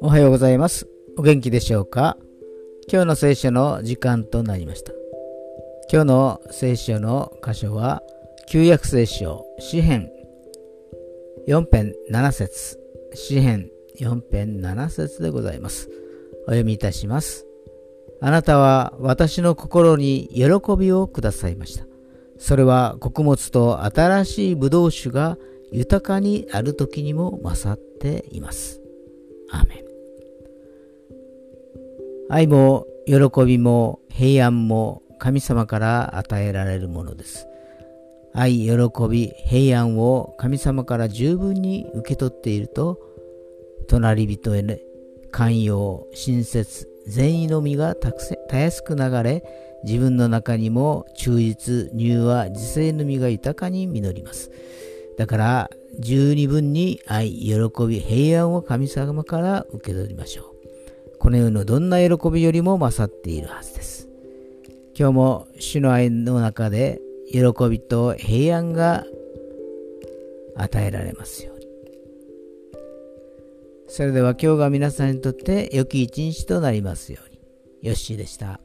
おはようございます。お元気でしょうか？今日の聖書の時間となりました。今日の聖書の箇所は、旧約聖書、詩編4編7節詩編4編7節でございます。お読みいたします。あなたは私の心に喜びをくださいました。それは穀物と新しいブドウ酒が豊かにある時にも勝っています。アーメン。愛も喜びも平安も神様から与えられるものです。愛、喜び、平安を神様から十分に受け取っていると、隣人へ、ね、寛容、親切、善意の実がたやすく流れ、自分の中にも忠実、柔和、自制の実が豊かに実ります。だから、十二分に愛、喜び、平安を神様から受け取りましょう。この世のどんな喜びよりも勝っているはずです。今日も主の愛の中で喜びと平安が与えられますように。それでは今日が皆さんにとって良き一日となりますように。よっしーでした。